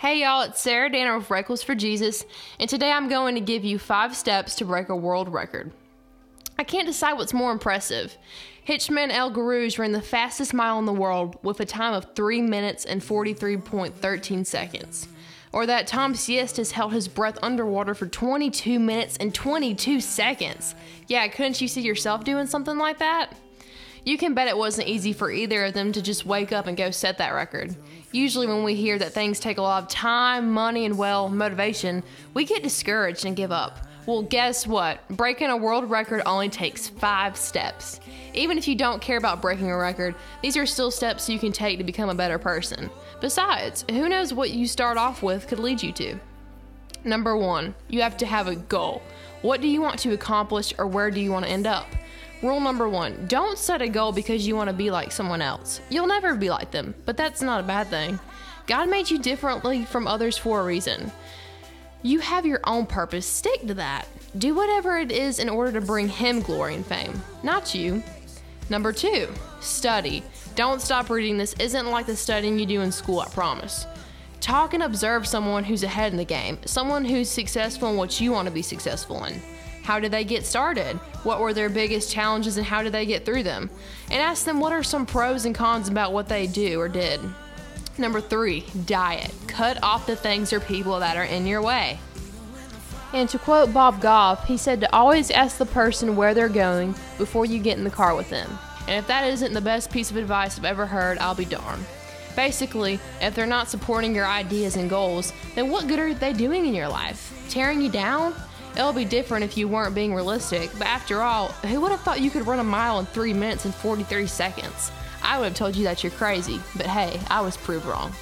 Hey y'all, it's Sarah Danner with Reckless for Jesus, and today I'm going to give you five steps to break a world record. I can't decide what's more impressive. Hicham El Guerrouj ran the fastest mile in the world with a time of 3 minutes and 43.13 seconds. Or that Tom Sietas held his breath underwater for 22 minutes and 22 seconds. Yeah, couldn't you see yourself doing something like that? You can bet it wasn't easy for either of them to just wake up and go set that record. Usually, when we hear that things take a lot of time, money, and well, motivation, we get discouraged and give up. Well, guess what? Breaking a world record only takes five steps. Even if you don't care about breaking a record, these are still steps you can take to become a better person. Besides, who knows what you start off with could lead you to? Number one, you have to have a goal. What do you want to accomplish or where do you want to end up? Rule number one don't set a goal because you want to be like someone else. You'll never be like them, but that's not a bad thing. God made you differently from others for a reason. You have your own purpose, stick to that. Do whatever it is in order to bring Him glory and fame, not you. Number two, study. Don't stop reading. This isn't like the studying you do in school, I promise. Talk and observe someone who's ahead in the game, someone who's successful in what you want to be successful in. How did they get started? What were their biggest challenges and how did they get through them? And ask them what are some pros and cons about what they do or did. Number three, diet. Cut off the things or people that are in your way. And to quote Bob Goff, he said to always ask the person where they're going before you get in the car with them. And if that isn't the best piece of advice I've ever heard, I'll be darned. Basically, if they're not supporting your ideas and goals, then what good are they doing in your life? Tearing you down? It'll be different if you weren't being realistic, but after all, who would have thought you could run a mile in 3 minutes and 43 seconds? I would have told you that you're crazy, but hey, I was proved wrong.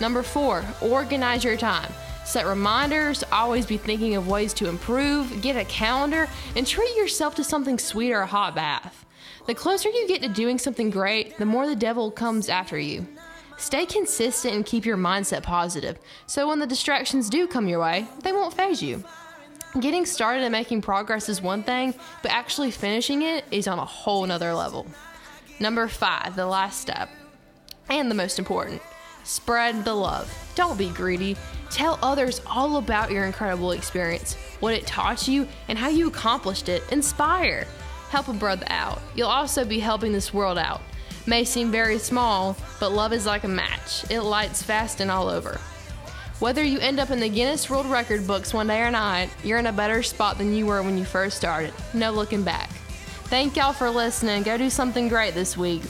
Number four, organize your time. Set reminders, always be thinking of ways to improve, get a calendar, and treat yourself to something sweet or a hot bath. The closer you get to doing something great, the more the devil comes after you. Stay consistent and keep your mindset positive, so when the distractions do come your way, they won't faze you. Getting started and making progress is one thing, but actually finishing it is on a whole nother level. Number five, the last step, and the most important spread the love. Don't be greedy. Tell others all about your incredible experience, what it taught you, and how you accomplished it. Inspire. Help a brother out. You'll also be helping this world out. May seem very small, but love is like a match. It lights fast and all over. Whether you end up in the Guinness World Record books one day or not, you're in a better spot than you were when you first started. No looking back. Thank y'all for listening. Go do something great this week.